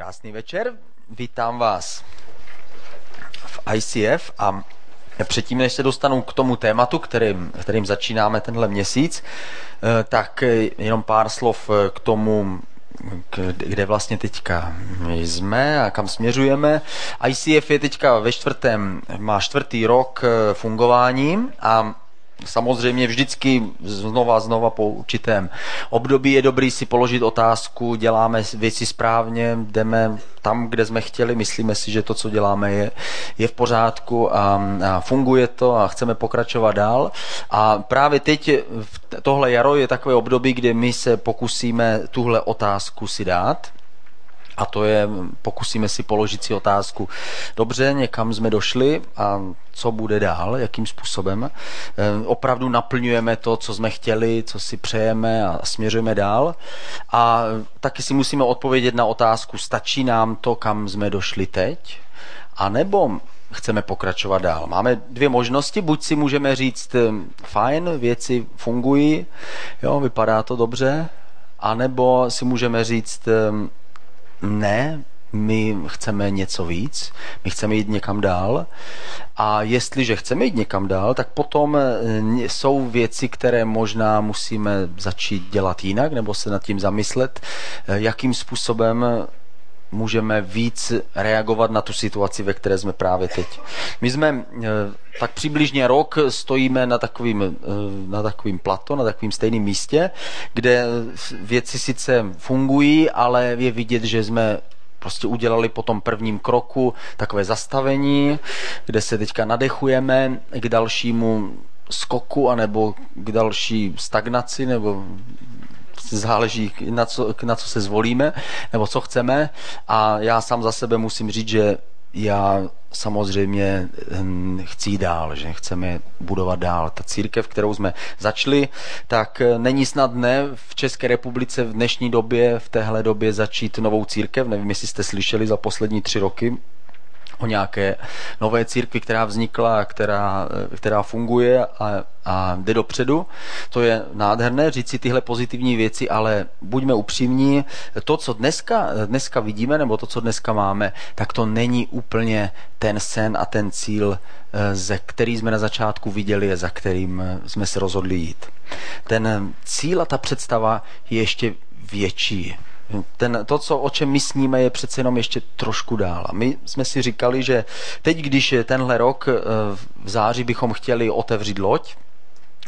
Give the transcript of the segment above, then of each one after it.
Krásný večer, vítám vás v ICF a předtím, než se dostanu k tomu tématu, kterým, kterým začínáme tenhle měsíc, eh, tak jenom pár slov k tomu, kde vlastně teďka jsme a kam směřujeme. ICF je teďka ve čtvrtém, má čtvrtý rok eh, fungování a Samozřejmě vždycky znova znova po určitém období je dobrý si položit otázku, děláme věci správně, jdeme tam, kde jsme chtěli, myslíme si, že to, co děláme, je, je v pořádku a, a funguje to a chceme pokračovat dál. A právě teď tohle jaro je takové období, kdy my se pokusíme tuhle otázku si dát a to je, pokusíme si položit si otázku, dobře, někam jsme došli a co bude dál, jakým způsobem. Eh, opravdu naplňujeme to, co jsme chtěli, co si přejeme a směřujeme dál. A taky si musíme odpovědět na otázku, stačí nám to, kam jsme došli teď, a nebo chceme pokračovat dál. Máme dvě možnosti, buď si můžeme říct, eh, fajn, věci fungují, jo, vypadá to dobře, anebo si můžeme říct, eh, ne, my chceme něco víc, my chceme jít někam dál. A jestliže chceme jít někam dál, tak potom eh, jsou věci, které možná musíme začít dělat jinak nebo se nad tím zamyslet, eh, jakým způsobem můžeme víc reagovat na tu situaci, ve které jsme právě teď. My jsme eh, tak přibližně rok stojíme na takovým, na takovým plato, na takovým stejným místě, kde věci sice fungují, ale je vidět, že jsme prostě udělali po tom prvním kroku takové zastavení, kde se teďka nadechujeme k dalšímu skoku anebo k další stagnaci nebo záleží, na co, na co se zvolíme, nebo co chceme. A já sám za sebe musím říct, že já samozřejmě hm, chci dál, že chceme budovat dál. Ta církev, kterou jsme začali, tak eh, není snadné v České republice v dnešní době, v téhle době začít novou církev. Nevím, jestli jste slyšeli za poslední tři roky o nějaké nové církvi, která vznikla, která, která funguje a, a jde dopředu. To je nádherné říct si tyhle pozitivní věci, ale buďme upřímní, to, co dneska, dneska vidíme, nebo to, co dneska máme, tak to není úplně ten sen a ten cíl, eh, ze který jsme na začátku viděli a za kterým eh, jsme se rozhodli jít. Ten cíl a ta představa je ještě větší ten, to, co, o čem my sníme, je přece jenom ještě trošku dál. A my jsme si říkali, že teď, když je tenhle rok eh, v září bychom chtěli otevřít loď,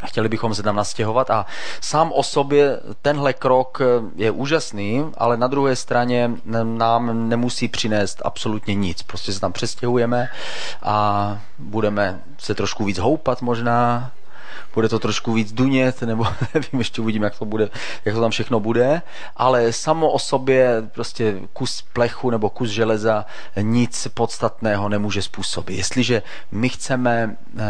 chtěli bychom se tam nastěhovat a sám o sobě tenhle krok eh, je úžasný, ale na druhé straně nám nemusí přinést absolutně nic. Prostě se tam přestěhujeme a budeme se trošku víc houpat možná, bude to trošku víc dunět, nebo nevím, ještě uvidím, jak to bude, jak to tam všechno bude, ale samo o sobě prostě kus plechu nebo kus železa nic podstatného nemůže způsobit. Jestliže my chceme eh,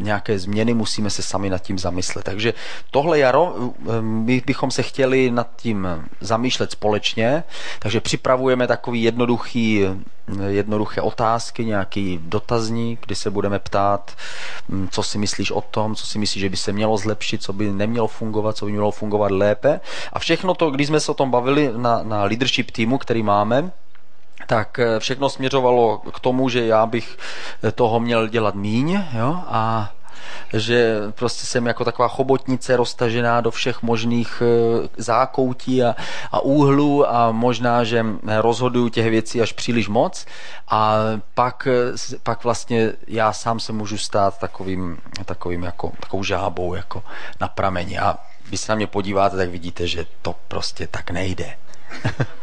nějaké změny, musíme se sami nad tím zamyslet. Takže tohle jaro my bychom se chtěli nad tím zamýšlet společně, takže připravujeme takový jednoduchý jednoduché otázky, nějaký dotazník, kdy se budeme ptát, hm, co si myslíš o tom, co si myslíš, že by se mělo zlepšit, co by nemělo fungovat, co by mělo fungovat lépe. A všechno to, když jsme se o tom bavili na, na leadership týmu, který máme, tak eh, všechno směřovalo k tomu, že já bych toho měl dělat míň jo? a že prostě jsem jako taková chobotnice roztažená do všech možných eh, zákoutí a, a úhlů a možná, že rozhoduju těch věcí až příliš moc a pak, eh, pak vlastně já sám se můžu stát takovým, takovým jako, takovou žábou jako na prameni a když se na mě podíváte, tak vidíte, že to prostě tak nejde.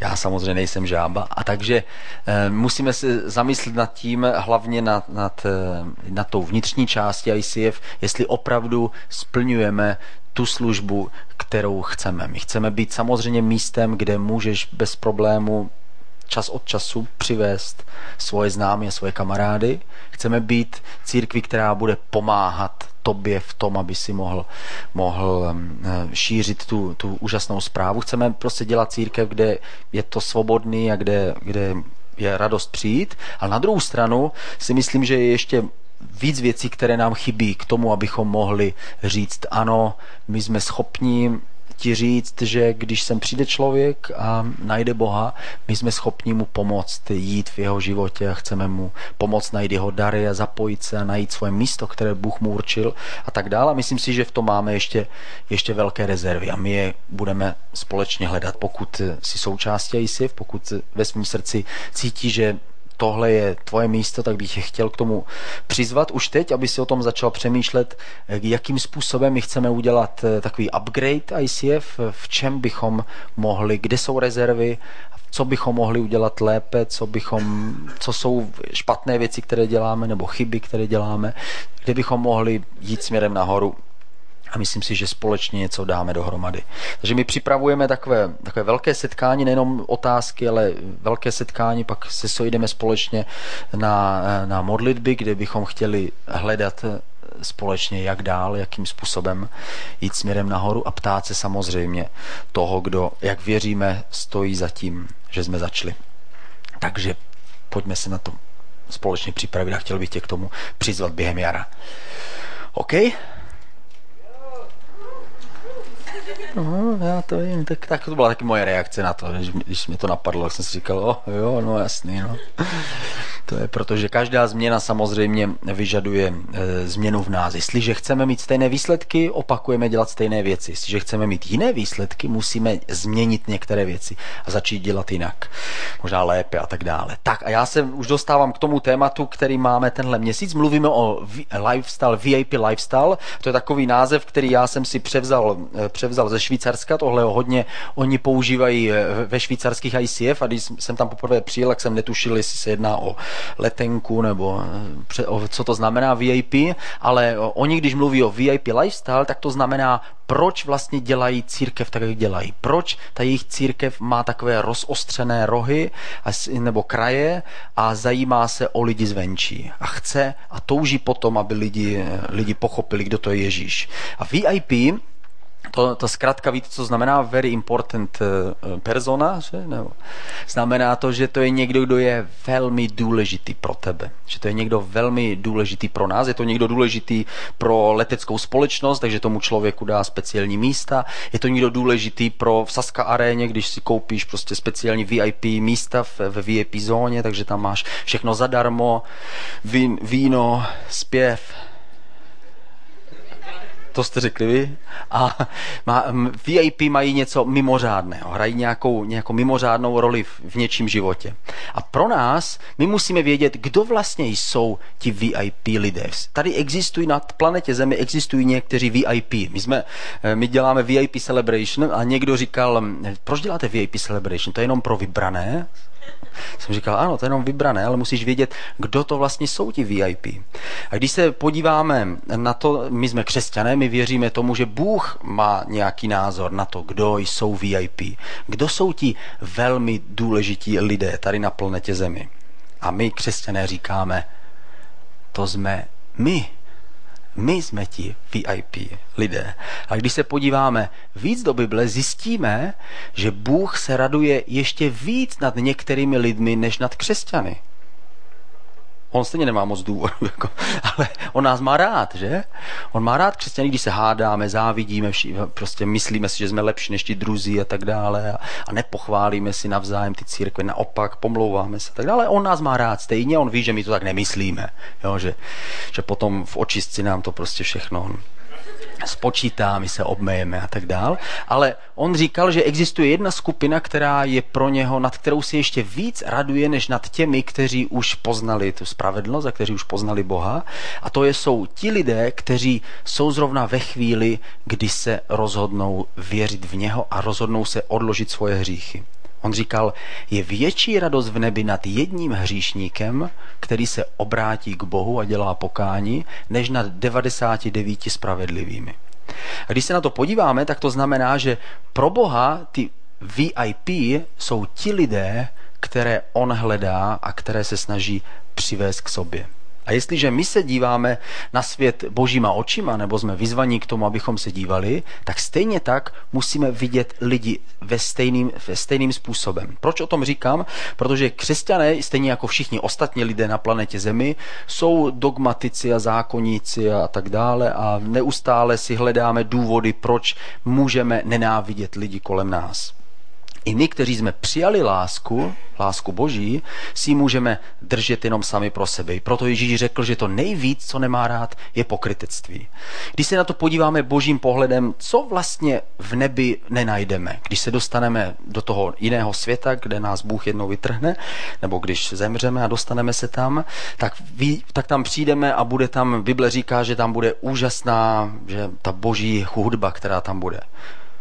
Já samozřejmě nejsem žába. A takže e, musíme se zamyslet nad tím, hlavně nad, nad, eh, nad tou vnitřní částí ICF, jestli opravdu splňujeme tu službu, kterou chceme. My chceme být samozřejmě místem, kde můžeš bez problému čas od času přivést svoje známé a svoje kamarády. Chceme být církví, která bude pomáhat tobě v tom, aby si mohl, mohl eh, šířit tu, tu úžasnou zprávu. Chceme prostě dělat církev, kde je to svobodný a kde, kde je radost přijít. Ale na druhou stranu si myslím, že je ještě víc věcí, které nám chybí k tomu, abychom mohli říct, ano, my jsme schopni ti říct, že když sem přijde člověk a najde Boha, my jsme schopni mu pomoct jít v jeho životě a chceme mu pomoct najít jeho dary a zapojit se a najít svoje místo, které Bůh mu určil a tak dále. Myslím si, že v tom máme ještě, ještě velké rezervy a my je budeme společně hledat. Pokud si součástí ISIF, pokud ve svém srdci cítí, že tohle je tvoje místo, tak bych je chtěl k tomu přizvat už teď, aby si o tom začal přemýšlet, jakým způsobem my chceme udělat eh, takový upgrade ICF, v čem bychom mohli, kde jsou rezervy, co bychom mohli udělat lépe, co, bychom, co jsou špatné věci, které děláme, nebo chyby, které děláme, kde bychom mohli jít směrem nahoru a myslím si, že společně něco dáme dohromady. Takže my připravujeme takové, takové velké setkání, nejenom otázky, ale velké setkání, pak se sojdeme společně na, na modlitby, kde bychom chtěli hledat společně, jak dál, jakým způsobem jít směrem nahoru a ptát se samozřejmě toho, kdo, jak věříme, stojí za tím, že jsme začali. Takže pojďme se na to společně připravit a chtěl bych tě k tomu přizvat během jara. OK? No, já to vím, tak, tak to byla taky moje reakce na to, když, mě to napadlo, tak jsem si říkal, oh, jo, no jasný, no. To je proto, že každá změna samozřejmě vyžaduje e, změnu v nás. Jestliže chceme mít stejné výsledky, opakujeme dělat stejné věci. Jestliže chceme mít jiné výsledky, musíme změnit některé věci a začít dělat jinak. Možná lépe a tak dále. Tak a já se už dostávám k tomu tématu, který máme tenhle měsíc. Mluvíme o lifestyle, VIP lifestyle. To je takový název, který já jsem si převzal, e, převzal ze Švýcarska. Tohle hodně oni používají e, ve švýcarských ICF a když jsem tam poprvé přijel, tak jsem netušil, jestli se jedná o letenku nebo eh, co to znamená VIP, ale oni, když mluví o VIP lifestyle, tak to znamená, proč vlastně dělají církev tak, jak dělají. Proč ta jejich církev má takové rozostřené rohy nebo kraje a zajímá se o lidi zvenčí. A chce a touží potom, aby lidi, eh, lidi pochopili, kdo to je Ježíš. A VIP to, to zkrátka víte, co znamená very important eh, persona, že? Nebo znamená to, že to je někdo, kdo je velmi důležitý pro tebe. Že to je někdo velmi důležitý pro nás, je to někdo důležitý pro leteckou společnost, takže tomu člověku dá speciální místa. Je to někdo důležitý pro v Saska aréně, když si koupíš prostě speciální VIP místa ve VIP zóně, takže tam máš všechno zadarmo, vín, víno, zpěv, to jste řekli vy. A má, VIP mají něco mimořádného, hrají nějakou, nějakou mimořádnou roli v, v něčím životě. A pro nás, my musíme vědět, kdo vlastně jsou ti VIP lidé. Tady existují na planetě Zemi, existují někteří VIP. My, jsme, eh, my děláme VIP Celebration a někdo říkal, proč děláte VIP Celebration? To je jenom pro vybrané? Jsem říkal, ano, to je jenom vybrané, ale musíš vědět, kdo to vlastně jsou ti VIP. A když se podíváme na to, my jsme křesťané, my věříme tomu, že Bůh má nějaký názor na to, kdo jsou VIP. Kdo jsou ti velmi důležití lidé tady na planetě Zemi. A my, křesťané, říkáme, to jsme my. My jsme ti VIP lidé. A když se podíváme víc do Bible, zjistíme, že Bůh se raduje ještě víc nad některými lidmi než nad křesťany. On stejně nemá moc důvodu, jako, ale on nás má rád, že? On má rád křesťany, když se hádáme, závidíme, vši, prostě myslíme si, že jsme lepší než ti druzí a tak dále a, a nepochválíme si navzájem ty církve, naopak pomlouváme se a tak dále. On nás má rád stejně, on ví, že my to tak nemyslíme, jo? Že, že potom v očistci nám to prostě všechno spočítá, my se obmejeme a tak dál. Ale on říkal, že existuje jedna skupina, která je pro něho, nad kterou si ještě víc raduje, než nad těmi, kteří už poznali tu spravedlnost a kteří už poznali Boha. A to je, jsou ti lidé, kteří jsou zrovna ve chvíli, kdy se rozhodnou věřit v něho a rozhodnou se odložit svoje hříchy. On říkal, je větší radost v nebi nad jedním hříšníkem, který se obrátí k Bohu a dělá pokání, než nad 99 spravedlivými. A když se na to podíváme, tak to znamená, že pro Boha ty VIP jsou ti lidé, které on hledá a které se snaží přivést k sobě. A jestliže my se díváme na svět božíma očima, nebo jsme vyzvaní k tomu, abychom se dívali, tak stejně tak musíme vidět lidi ve stejným, ve stejným způsobem. Proč o tom říkám? Protože křesťané, stejně jako všichni ostatní lidé na planetě Zemi, jsou dogmatici a zákonníci a tak dále a neustále si hledáme důvody, proč můžeme nenávidět lidi kolem nás. I my, kteří jsme přijali lásku, lásku Boží, si ji můžeme držet jenom sami pro sebe. Proto Ježíš řekl, že to nejvíc, co nemá rád, je pokrytectví. Když se na to podíváme božím pohledem, co vlastně v nebi nenajdeme, když se dostaneme do toho jiného světa, kde nás Bůh jednou vytrhne, nebo když zemřeme a dostaneme se tam, tak, ví, tak tam přijdeme a bude tam, Bible říká, že tam bude úžasná, že ta boží hudba, která tam bude,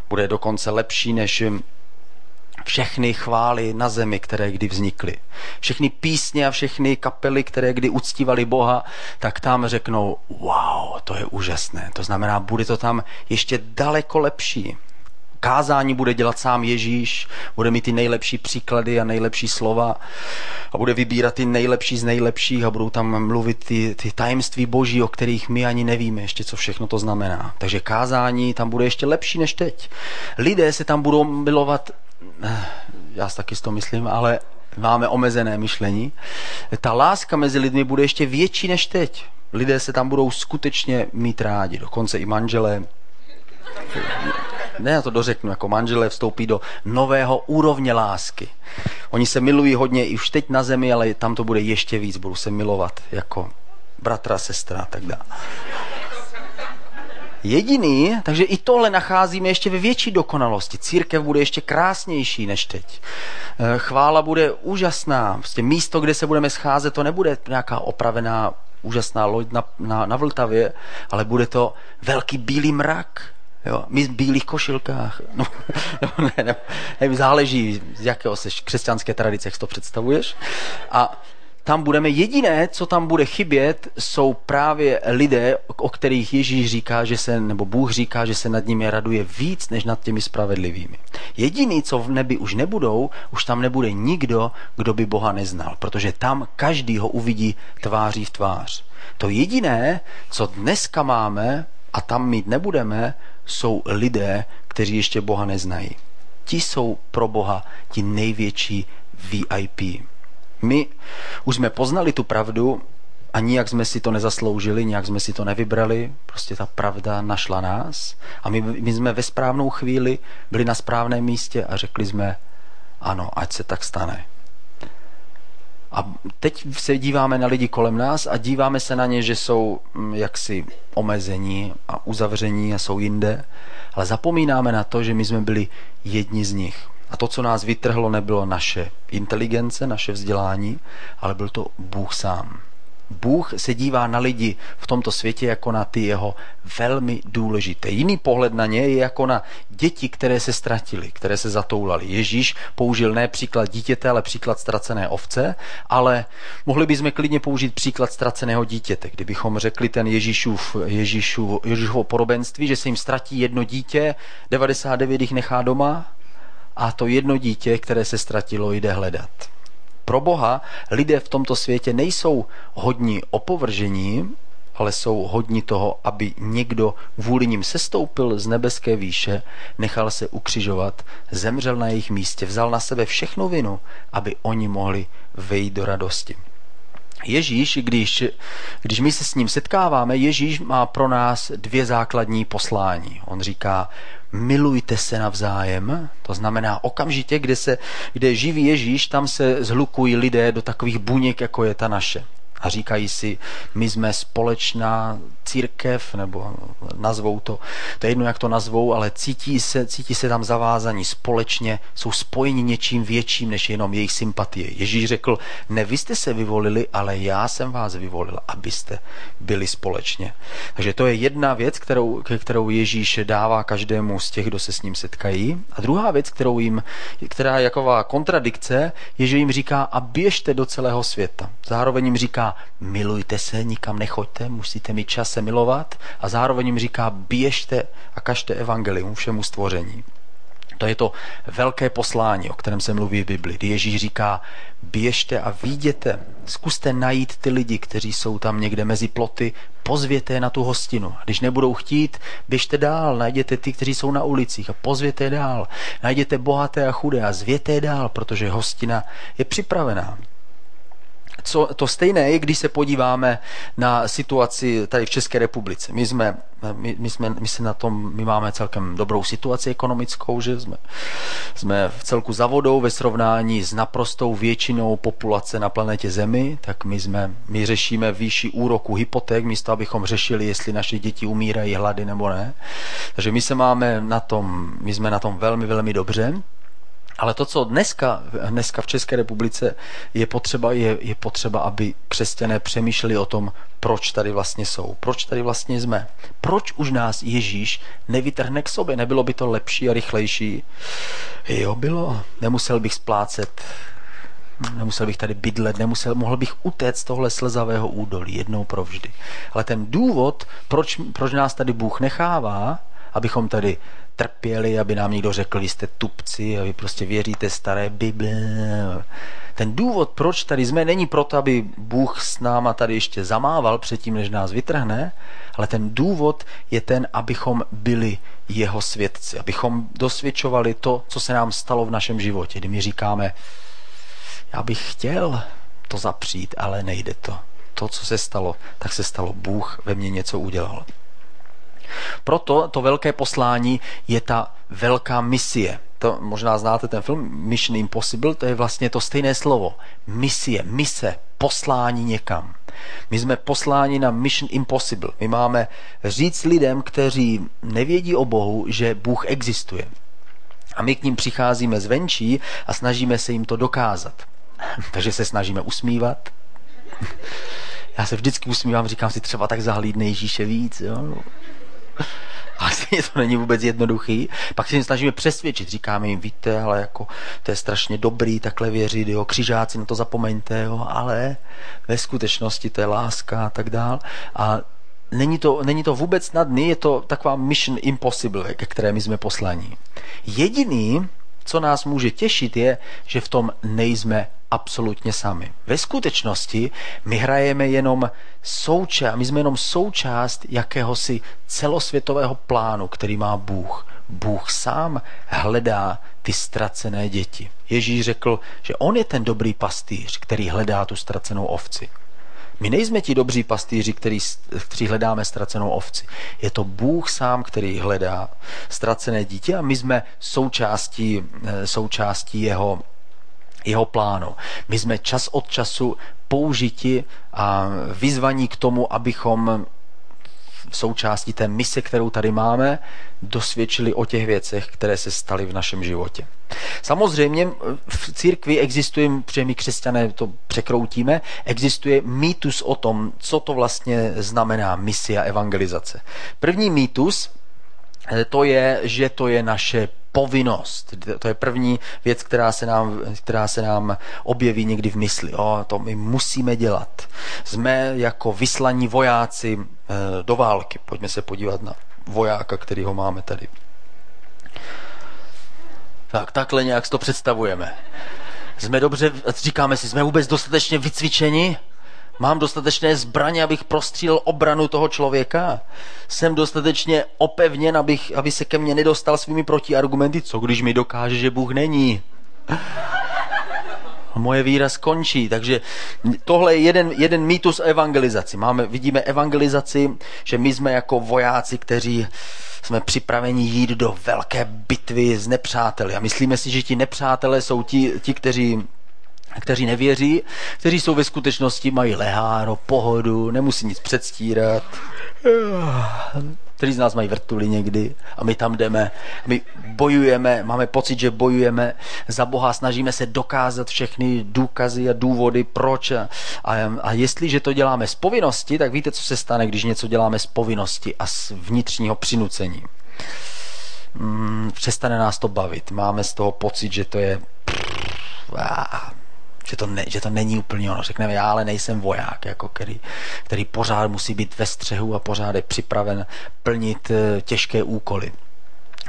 bude dokonce lepší než všechny chvály na zemi, které kdy vznikly. Všechny písně a všechny kapely, které kdy uctívali Boha, tak tam řeknou, wow, to je úžasné. To znamená, bude to tam ještě daleko lepší. Kázání bude dělat sám Ježíš, bude mít ty nejlepší příklady a nejlepší slova a bude vybírat ty nejlepší z nejlepších a budou tam mluvit ty, ty tajemství boží, o kterých my ani nevíme ještě, co všechno to znamená. Takže kázání tam bude ještě lepší než teď. Lidé se tam budou milovat já si taky to myslím, ale máme omezené myšlení. Ta láska mezi lidmi bude ještě větší než teď. Lidé se tam budou skutečně mít rádi, dokonce i manželé. Ne, já to dořeknu, jako manželé vstoupí do nového úrovně lásky. Oni se milují hodně i už teď na zemi, ale tam to bude ještě víc, budou se milovat jako bratra, sestra a tak dále jediný, takže i tohle nacházíme ještě ve větší dokonalosti. Církev bude ještě krásnější než teď. Eh, chvála bude úžasná. Prostě místo, kde se budeme scházet, to nebude nějaká opravená úžasná loď na, na, na Vltavě, ale bude to velký bílý mrak. Jo, my v bílých košilkách. No, no ne, ne, ne, záleží, z jakého seš křesťanské tradice, jak to představuješ. A tam budeme jediné, co tam bude chybět, jsou právě lidé, o kterých Ježíš říká, že se, nebo Bůh říká, že se nad nimi raduje víc, než nad těmi spravedlivými. Jediný, co v nebi už nebudou, už tam nebude nikdo, kdo by Boha neznal, protože tam každý ho uvidí tváří v tvář. To jediné, co dneska máme a tam mít nebudeme, jsou lidé, kteří ještě Boha neznají. Ti jsou pro Boha ti největší VIP. My už jsme poznali tu pravdu a nijak jsme si to nezasloužili, nijak jsme si to nevybrali, prostě ta pravda našla nás a my, my jsme ve správnou chvíli byli na správném místě a řekli jsme ano, ať se tak stane. A teď se díváme na lidi kolem nás a díváme se na ně, že jsou mm, jaksi omezení a uzavření a jsou jinde, ale zapomínáme na to, že my jsme byli jedni z nich. A to, co nás vytrhlo, nebylo naše inteligence, naše vzdělání, ale byl to Bůh sám. Bůh se dívá na lidi v tomto světě jako na ty jeho velmi důležité. Jiný pohled na ně je jako na děti, které se ztratily, které se zatoulaly. Ježíš použil ne příklad dítěte, ale příklad ztracené ovce, ale mohli bychom klidně použít příklad ztraceného dítěte. Kdybychom řekli ten Ježíšův, Ježíšův, Ježíšovo podobenství, že se jim ztratí jedno dítě, 99 jich nechá doma, a to jedno dítě, které se ztratilo, jde hledat. Pro Boha lidé v tomto světě nejsou hodní opovržení, ale jsou hodní toho, aby někdo vůli ním sestoupil z nebeské výše, nechal se ukřižovat, zemřel na jejich místě, vzal na sebe všechnu vinu, aby oni mohli vejít do radosti. Ježíš, když, když my se s ním setkáváme, Ježíš má pro nás dvě základní poslání. On říká, milujte se navzájem, to znamená okamžitě, kde, se, kde je živý Ježíš, tam se zhlukují lidé do takových buněk, jako je ta naše a říkají si, my jsme společná církev, nebo nazvou to, to je jedno, jak to nazvou, ale cítí se, cítí se tam zavázaní společně, jsou spojeni něčím větším, než jenom jejich sympatie. Ježíš řekl, ne vy jste se vyvolili, ale já jsem vás vyvolil, abyste byli společně. Takže to je jedna věc, kterou, kterou Ježíš dává každému z těch, kdo se s ním setkají. A druhá věc, kterou jim, která je jaková kontradikce, je, že jim říká, a běžte do celého světa. Zároveň jim říká, milujte se, nikam nechoďte, musíte mít čas se milovat a zároveň jim říká běžte a kažte evangelium všemu stvoření. To je to velké poslání, o kterém se mluví v Bibli, Ježíš říká, běžte a viděte, zkuste najít ty lidi, kteří jsou tam někde mezi ploty, pozvěte je na tu hostinu. A když nebudou chtít, běžte dál, najděte ty, kteří jsou na ulicích a pozvěte je dál. Najděte bohaté a chudé a zvěte je dál, protože hostina je připravená co, to stejné je, když se podíváme na situaci tady v České republice. My jsme, my, my jsme, my se na tom, my máme celkem dobrou situaci ekonomickou, že jsme, jsme v celku za vodou ve srovnání s naprostou většinou populace na planetě Zemi, tak my jsme, my řešíme výši úroku hypoték, místo abychom řešili, jestli naše děti umírají hlady nebo ne. Takže my se máme na tom, my jsme na tom velmi, velmi dobře. Ale to, co dneska, dneska v České republice je potřeba, je, je potřeba, aby křesťané přemýšleli o tom, proč tady vlastně jsou, proč tady vlastně jsme, proč už nás Ježíš nevytrhne k sobě, nebylo by to lepší a rychlejší. Jo, bylo, nemusel bych splácet nemusel bych tady bydlet, nemusel, mohl bych utéct z tohle slzavého údolí jednou provždy. Ale ten důvod, proč, proč nás tady Bůh nechává, abychom tady trpěli, aby nám někdo řekl, vy jste tupci a vy prostě věříte staré Bible. Ten důvod, proč tady jsme, není proto, aby Bůh s náma tady ještě zamával předtím, než nás vytrhne, ale ten důvod je ten, abychom byli jeho svědci, abychom dosvědčovali to, co se nám stalo v našem životě, kdy my říkáme, já bych chtěl to zapřít, ale nejde to. To, co se stalo, tak se stalo. Bůh ve mně něco udělal. Proto to velké poslání je ta velká misie. To možná znáte ten film Mission Impossible, to je vlastně to stejné slovo. Misie, mise, poslání někam. My jsme posláni na Mission Impossible. My máme říct lidem, kteří nevědí o Bohu, že Bůh existuje. A my k ním přicházíme zvenčí a snažíme se jim to dokázat. Takže se snažíme usmívat. Já se vždycky usmívám, říkám si třeba tak zahlídne Ježíše víc. Jo? ale stejně to není vůbec jednoduchý. Pak se jim snažíme přesvědčit, říkáme jim, víte, ale jako to je strašně dobrý takhle věřit, jo, křižáci, na to zapomeňte, jo, ale ve skutečnosti to je láska a tak dál. A není to, není to vůbec snadný, je to taková mission impossible, ke které my jsme poslaní. Jediný, co nás může těšit, je, že v tom nejsme absolutně sami. Ve skutečnosti my hrajeme jenom součást, my jsme jenom součást jakéhosi celosvětového plánu, který má Bůh. Bůh sám hledá ty ztracené děti. Ježíš řekl, že on je ten dobrý pastýř, který hledá tu ztracenou ovci. My nejsme ti dobří pastýři, který, kteří hledáme ztracenou ovci. Je to Bůh sám, který hledá ztracené dítě a my jsme součástí, eh, součástí jeho jeho plánu. My jsme čas od času použiti a vyzvaní k tomu, abychom v součástí té mise, kterou tady máme, dosvědčili o těch věcech, které se staly v našem životě. Samozřejmě v církvi existuje, protože my křesťané to překroutíme, existuje mýtus o tom, co to vlastně znamená misia evangelizace. První mýtus eh, to je, že to je naše povinnost. To je první věc, která se nám, která se nám objeví někdy v mysli. O, to my musíme dělat. Jsme jako vyslaní vojáci eh, do války. Pojďme se podívat na vojáka, který ho máme tady. Tak, takhle nějak si to představujeme. Jsme dobře, říkáme si, jsme vůbec dostatečně vycvičeni? Mám dostatečné zbraně, abych prostřílel obranu toho člověka? Jsem dostatečně opevněn, abych, aby se ke mně nedostal svými protiargumenty? Co když mi dokáže, že Bůh není? moje víra skončí. Takže tohle je jeden, jeden mýtus o evangelizaci. Máme, vidíme evangelizaci, že my jsme jako vojáci, kteří jsme připraveni jít do velké bitvy s nepřáteli. A myslíme si, že ti nepřátelé jsou ti, ti kteří kteří nevěří, kteří jsou ve skutečnosti, mají leháro, pohodu, nemusí nic předstírat, kteří z nás mají vrtuly někdy a my tam jdeme, my bojujeme, máme pocit, že bojujeme za Boha, snažíme se dokázat všechny důkazy a důvody, proč. A, a, a jestliže to děláme z povinnosti, tak víte, co se stane, když něco děláme z povinnosti a z vnitřního přinucení. Hmm, přestane nás to bavit, máme z toho pocit, že to je že to, ne, že to není úplně ono. Řekneme, já ale nejsem voják, jako který, který pořád musí být ve střehu a pořád je připraven plnit eh, těžké úkoly.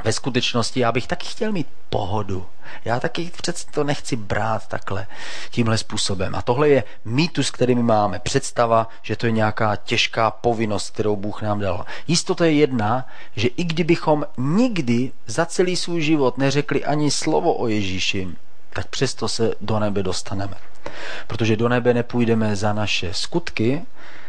ve skutečnosti já bych taky chtěl mít pohodu. Já taky přece to nechci brát takhle, tímhle způsobem. A tohle je mýtus, který my máme. Představa, že to je nějaká těžká povinnost, kterou Bůh nám dal. Jistota je jedna, že i kdybychom nikdy za celý svůj život neřekli ani slovo o Ježíši, tak přesto se do nebe dostaneme. Protože do nebe nepůjdeme za naše skutky,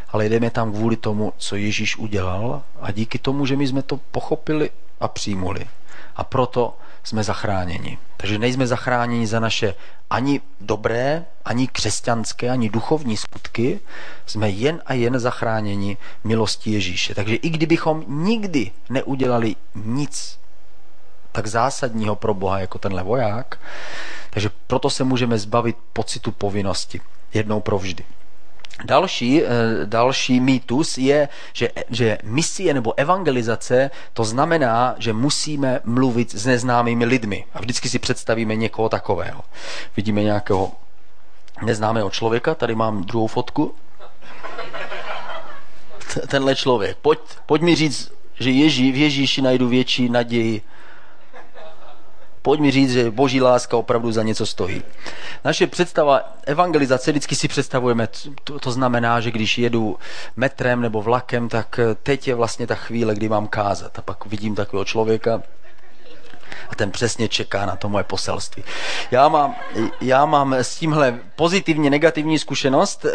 ale jdeme tam kvůli tomu, co Ježíš udělal a díky tomu, že my jsme to pochopili a přijmuli. A proto jsme zachráněni. Takže nejsme zachráněni za naše ani dobré, ani křesťanské, ani duchovní skutky, jsme jen a jen zachráněni milostí Ježíše. Takže i kdybychom nikdy neudělali nic tak zásadního pro Boha jako tenhle voják, takže proto se můžeme zbavit pocitu povinnosti jednou provždy. Další, eh, další mýtus je, že, že misie nebo evangelizace to znamená, že musíme mluvit s neznámými lidmi. A vždycky si představíme někoho takového. Vidíme nějakého neznámého člověka, tady mám druhou fotku. Tenhle člověk. Pojď, pojď mi říct, že Ježí, v Ježíši najdu větší naději Pojď mi říct, že boží láska opravdu za něco stojí. Naše představa evangelizace, vždycky si představujeme, to, to znamená, že když jedu metrem nebo vlakem, tak teď je vlastně ta chvíle, kdy mám kázat. A pak vidím takového člověka, a ten přesně čeká na to moje poselství. Já mám, já mám s tímhle pozitivně negativní zkušenost.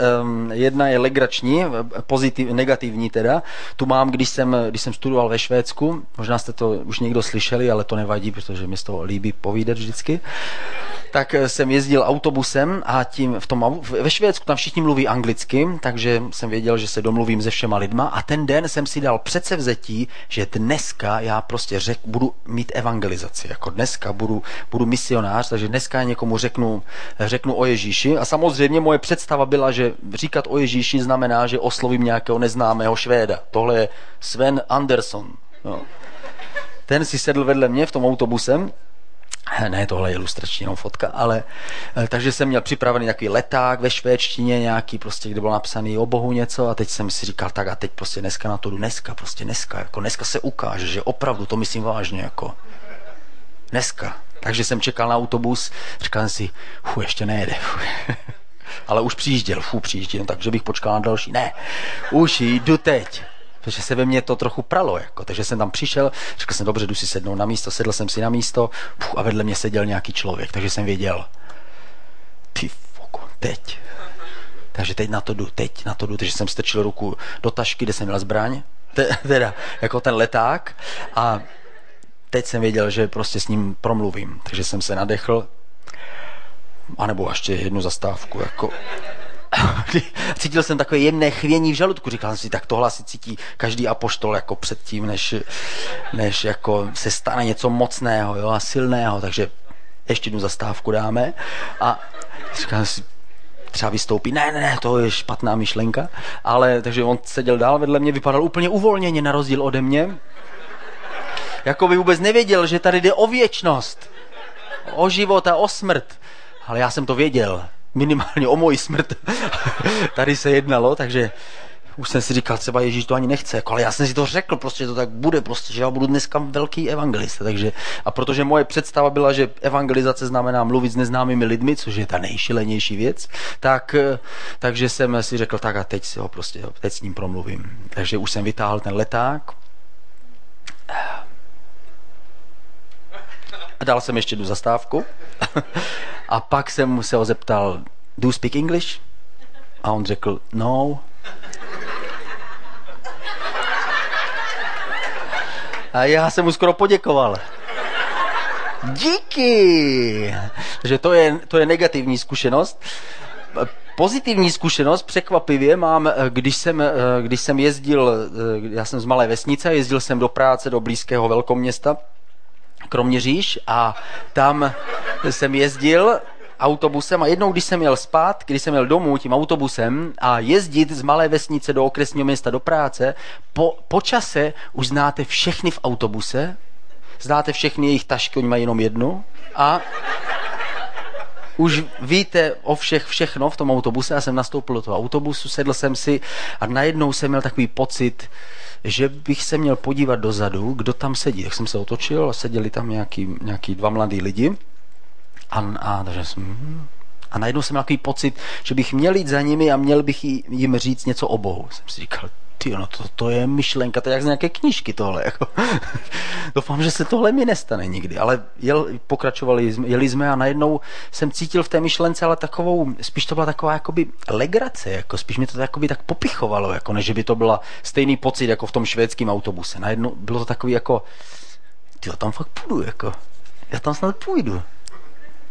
Jedna je legrační, pozitiv, negativní teda. Tu mám, když jsem, když jsem studoval ve Švédsku. Možná jste to už někdo slyšeli, ale to nevadí, protože mi z toho líbí povídat vždycky tak eh, jsem jezdil autobusem a tím v tom, ve Švédsku tam všichni mluví anglicky, takže jsem věděl, že se domluvím se všema lidma a ten den jsem si dal předsevzetí, že dneska já prostě řek, budu mít evangelizaci, jako dneska budu, budu misionář, takže dneska někomu řeknu, řeknu o Ježíši a samozřejmě moje představa byla, že říkat o Ježíši znamená, že oslovím nějakého neznámého Švéda. Tohle je Sven Anderson. No. Ten si sedl vedle mě v tom autobusem ne, tohle je ilustrační jenom fotka, ale eh, takže jsem měl připravený nějaký leták ve švédštině, nějaký prostě, kde bylo napsaný o Bohu něco a teď jsem si říkal, tak a teď prostě dneska na to jdu, dneska, prostě dneska, jako dneska se ukáže, že opravdu to myslím vážně, jako dneska. Takže jsem čekal na autobus, říkal jsem si, fu, ještě nejede, fu. ale už přijížděl, fu, přijížděl, no, takže bych počkal na další. Ne, už jdu teď protože se ve mně to trochu pralo. Jako. Takže jsem tam přišel, řekl jsem, dobře, jdu si sednout na místo, sedl jsem si na místo puf, a vedle mě seděl nějaký člověk, takže jsem věděl, ty foko, teď. Takže teď na to jdu, teď na to jdu, takže jsem strčil ruku do tašky, kde jsem měl zbraň, teda jako ten leták a teď jsem věděl, že prostě s ním promluvím, takže jsem se nadechl, anebo ještě jednu zastávku, jako cítil jsem takové jemné chvění v žaludku. Říkal jsem si, tak tohle asi cítí každý apoštol jako předtím, než, než jako se stane něco mocného jo, a silného. Takže ještě jednu zastávku dáme. A říkal jsem si, třeba vystoupí. Ne, ne, ne, to je špatná myšlenka. Ale takže on seděl dál vedle mě, vypadal úplně uvolněně na rozdíl ode mě. Jako by vůbec nevěděl, že tady jde o věčnost. O život a o smrt. Ale já jsem to věděl minimálně o moji smrt tady se jednalo, takže už jsem si říkal, třeba Ježíš to ani nechce, jako, ale já jsem si to řekl, prostě to tak bude, prostě, že já budu dneska velký evangelista. Takže, a protože moje představa byla, že evangelizace znamená mluvit s neznámými lidmi, což je ta nejšilenější věc, tak, takže jsem si řekl, tak a teď si ho prostě, teď s ním promluvím. Takže už jsem vytáhl ten leták, a dal jsem ještě tu zastávku. a pak jsem se ho zeptal, do you speak English? A on řekl, no. A já jsem mu skoro poděkoval. Díky! Takže to je, to je negativní zkušenost. Pozitivní zkušenost, překvapivě mám, když jsem, když jsem jezdil, já jsem z malé vesnice, jezdil jsem do práce do blízkého velkoměsta, Kroměříž a tam jsem jezdil autobusem a jednou, když jsem jel spát, když jsem jel domů tím autobusem a jezdit z malé vesnice do okresního města do práce, po, po čase už znáte všechny v autobuse, znáte všechny jejich tašky, oni mají jenom jednu a už víte o všech všechno v tom autobuse. Já jsem nastoupil do toho autobusu, sedl jsem si a najednou jsem měl takový pocit, že bych se měl podívat dozadu, kdo tam sedí. Tak jsem se otočil a seděli tam nějaký, nějaký dva mladí lidi. A, a, takže jsem, hm. a najednou jsem měl takový pocit, že bych měl jít za nimi a měl bych jim říct něco o Bohu. Jsem si říkal, ty, no to, to je myšlenka, to je jak z nějaké knížky tohle. Jako. Doufám, že se tohle mi nestane nikdy, ale jel, pokračovali, jeli jsme a najednou jsem cítil v té myšlence, ale takovou, spíš to byla taková jakoby legrace, jako spíš mi to jakoby tak popichovalo, jako než by to byla stejný pocit jako v tom švédském autobuse. Najednou bylo to takový jako, ty tam fakt půjdu, jako. Já tam snad půjdu.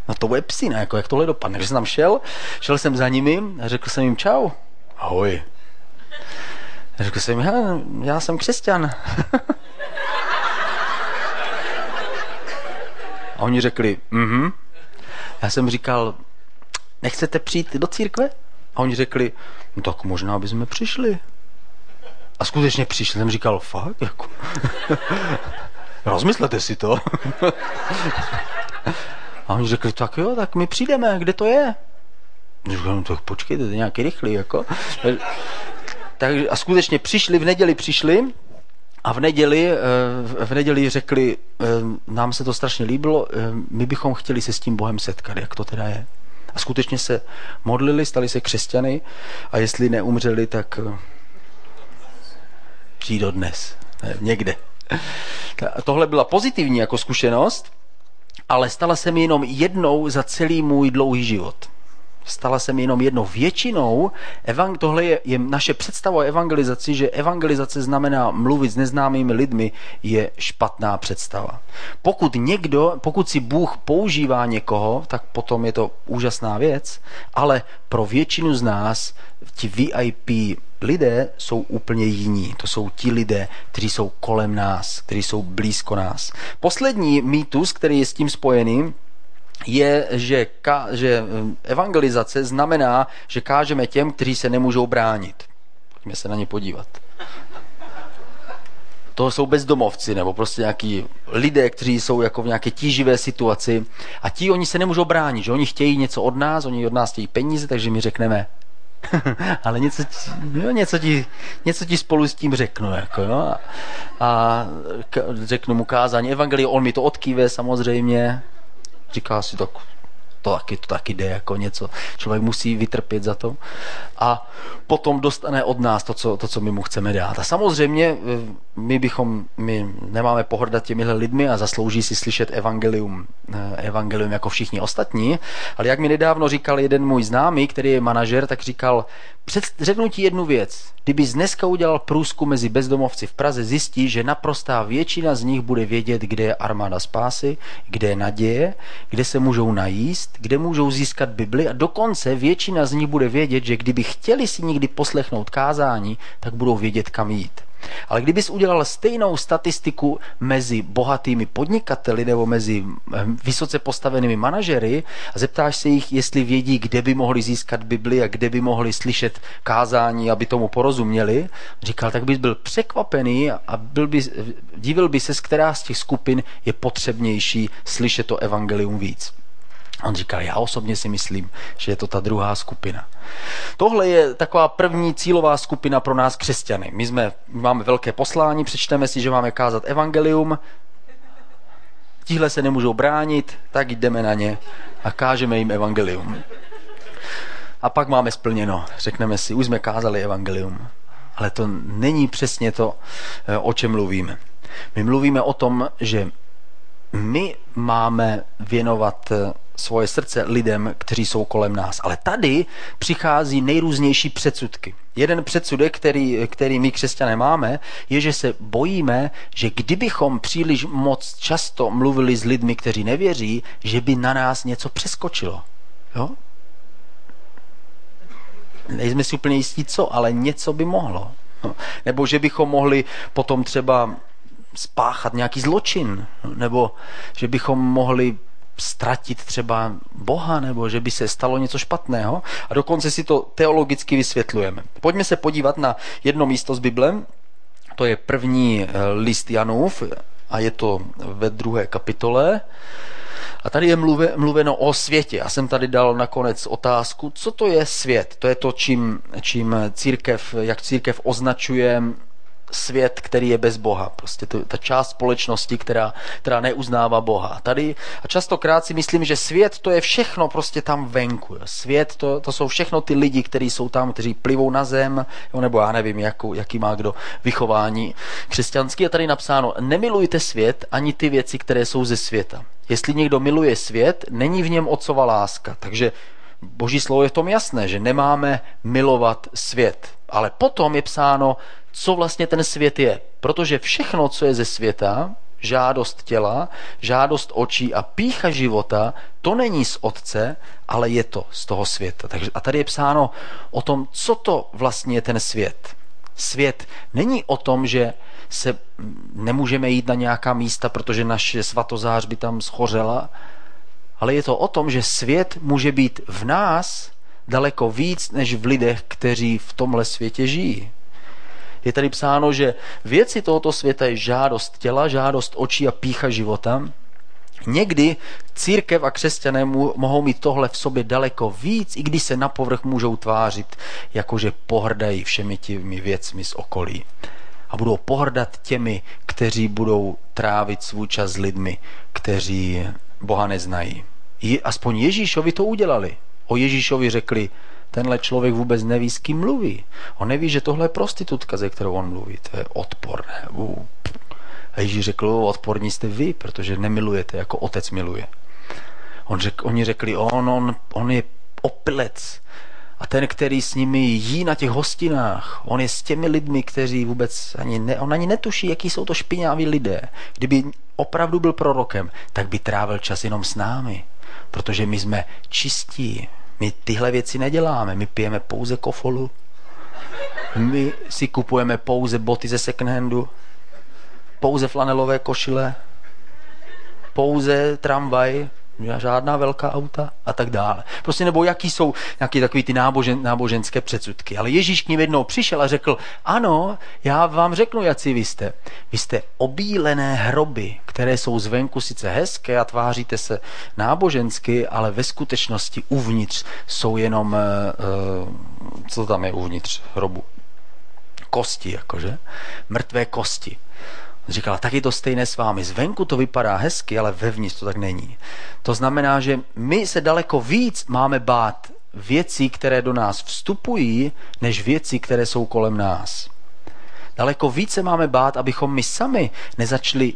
No to bude psina, jako jak tohle dopadne. Když jsem tam šel, šel jsem za nimi a řekl jsem jim čau. Ahoj. Řekl jsem, já, já jsem křesťan. A oni řekli, mhm. Já jsem říkal, nechcete přijít do církve? A oni řekli, no tak možná bychom přišli. A skutečně přišli. Jsem říkal, fakt? Jako. Rozmyslete si to. A oni řekli, tak jo, tak my přijdeme, kde to je? Říkám, no tak počkejte, to je nějaký rychlý, jako. Tak, a skutečně přišli, v neděli přišli a v neděli, eh, v neděli řekli, eh, nám se to strašně líbilo, eh, my bychom chtěli se s tím Bohem setkat, jak to teda je. A skutečně se modlili, stali se křesťany a jestli neumřeli, tak přijde dnes, někde. Tohle byla pozitivní jako zkušenost, ale stala se mi jenom jednou za celý můj dlouhý život stala se mi jenom jednou. Většinou tohle je, je naše představa o evangelizaci, že evangelizace znamená mluvit s neznámými lidmi, je špatná představa. Pokud někdo, pokud si Bůh používá někoho, tak potom je to úžasná věc, ale pro většinu z nás ti VIP lidé jsou úplně jiní. To jsou ti lidé, kteří jsou kolem nás, kteří jsou blízko nás. Poslední mýtus, který je s tím spojený, je, že, ka, že um, evangelizace znamená, že kážeme těm, kteří se nemůžou bránit. Pojďme se na ně podívat. To jsou bezdomovci nebo prostě nějaký lidé, kteří jsou jako v nějaké tíživé situaci a ti oni se nemůžou bránit, že oni chtějí něco od nás, oni od nás chtějí peníze, takže my řekneme, ale něco ti, jo, něco, ti, něco ti spolu s tím řeknu. Jako, jo, a, a řeknu mu kázání evangelie, on mi to odkýve samozřejmě, říká si, tak to taky, to taky jde jako něco. Člověk musí vytrpět za to a potom dostane od nás to, co, to, co my mu chceme dát. A samozřejmě eh, my bychom, my nemáme pohrdat těmihle lidmi a zaslouží si slyšet evangelium, eh, evangelium jako všichni ostatní, ale jak mi nedávno říkal jeden můj známý, který je manažer, tak říkal, před, řeknu ti jednu věc. Kdybys dneska udělal průzkum mezi bezdomovci v Praze, zjistí, že naprostá většina z nich bude vědět, kde je armáda spásy, kde je naděje, kde se můžou najíst, kde můžou získat Bibli a dokonce většina z nich bude vědět, že kdyby chtěli si někdy poslechnout kázání, tak budou vědět, kam jít. Ale kdybys udělal stejnou statistiku mezi bohatými podnikateli nebo mezi eh, vysoce postavenými manažery a zeptáš se jich, jestli vědí, kde by mohli získat Bibli a kde by mohli slyšet kázání, aby tomu porozuměli, říkal, tak bys byl překvapený a byl by, divil by se, z která z těch skupin je potřebnější slyšet to evangelium víc. On říkal, já osobně si myslím, že je to ta druhá skupina. Tohle je taková první cílová skupina pro nás křesťany. My, jsme, my máme velké poslání, přečteme si, že máme kázat evangelium, tihle se nemůžou bránit, tak jdeme na ně a kážeme jim evangelium. A pak máme splněno. Řekneme si, už jsme kázali evangelium. Ale to není přesně to, eh, o čem mluvíme. My mluvíme o tom, že my máme věnovat eh, svoje srdce lidem, kteří jsou kolem nás. Ale tady přichází nejrůznější předsudky. Jeden předsudek, který, který my křesťané máme, je, že se bojíme, že kdybychom příliš moc často mluvili s lidmi, kteří nevěří, že by na nás něco přeskočilo. Jo? Nejsme si úplně jistí co, ale něco by mohlo. Nebo že bychom mohli potom třeba spáchat nějaký zločin, nebo že bychom mohli ztratit třeba Boha, nebo že by se stalo něco špatného. A dokonce si to teologicky vysvětlujeme. Pojďme se podívat na jedno místo z Bible. To je první eh, list Janův a je to ve druhé kapitole. A tady je mluve, mluveno o světě. Já jsem tady dal nakonec otázku, co to je svět. To je to, čím, čím církev, jak církev označuje svět, který je bez Boha. Prostě to, ta část společnosti, která, která neuznává Boha. Tady a častokrát si myslím, že svět to je všechno prostě tam venku. Svět to, to jsou všechno ty lidi, kteří jsou tam, kteří plivou na zem, nebo já nevím, jakou, jaký má kdo vychování křesťanský. Je tady napsáno, nemilujte svět ani ty věci, které jsou ze světa. Jestli někdo miluje svět, není v něm otcova láska. Takže Boží slovo je v tom jasné, že nemáme milovat svět. Ale potom je psáno, co vlastně ten svět je. Protože všechno, co je ze světa, žádost těla, žádost očí a pícha života, to není z Otce, ale je to z toho světa. Takže, a tady je psáno o tom, co to vlastně je ten svět. Svět není o tom, že se nemůžeme jít na nějaká místa, protože naše svatozář by tam schořela, ale je to o tom, že svět může být v nás daleko víc než v lidech, kteří v tomhle světě žijí. Je tady psáno, že věci tohoto světa je žádost těla, žádost očí a pícha života. Někdy církev a křesťané mohou mít tohle v sobě daleko víc, i když se na povrch můžou tvářit, jakože pohrdají všemi těmi věcmi z okolí. A budou pohrdat těmi, kteří budou trávit svůj čas s lidmi, kteří Boha neznají. Aspoň Ježíšovi to udělali. O Ježíšovi řekli, tenhle člověk vůbec neví, s kým mluví. On neví, že tohle je prostitutka, ze kterou on mluví. To je odporné. A Ježíš řekl, odporní jste vy, protože nemilujete, jako otec miluje. On řek, oni řekli, on, on, on je opilec. A ten, který s nimi jí na těch hostinách, on je s těmi lidmi, kteří vůbec ani, ne, on ani netuší, jaký jsou to špinaví lidé. Kdyby opravdu byl prorokem, tak by trávil čas jenom s námi, protože my jsme čistí, my tyhle věci neděláme, my pijeme pouze kofolu, my si kupujeme pouze boty ze second handu, pouze flanelové košile, pouze tramvaj, žádná velká auta a tak dále. Prostě nebo jaký jsou nějaký takový ty nábožen, náboženské předsudky. Ale Ježíš k ním jednou přišel a řekl, ano, já vám řeknu, jaký vy jste. Vy jste obílené hroby, které jsou zvenku sice hezké a tváříte se nábožensky, ale ve skutečnosti uvnitř jsou jenom, uh, co tam je uvnitř hrobu? Kosti, jakože. Mrtvé kosti. Říkala, tak je to stejné s vámi. Zvenku to vypadá hezky, ale vevnitř to tak není. To znamená, že my se daleko víc máme bát věcí, které do nás vstupují, než věcí, které jsou kolem nás. Daleko více máme bát, abychom my sami nezačali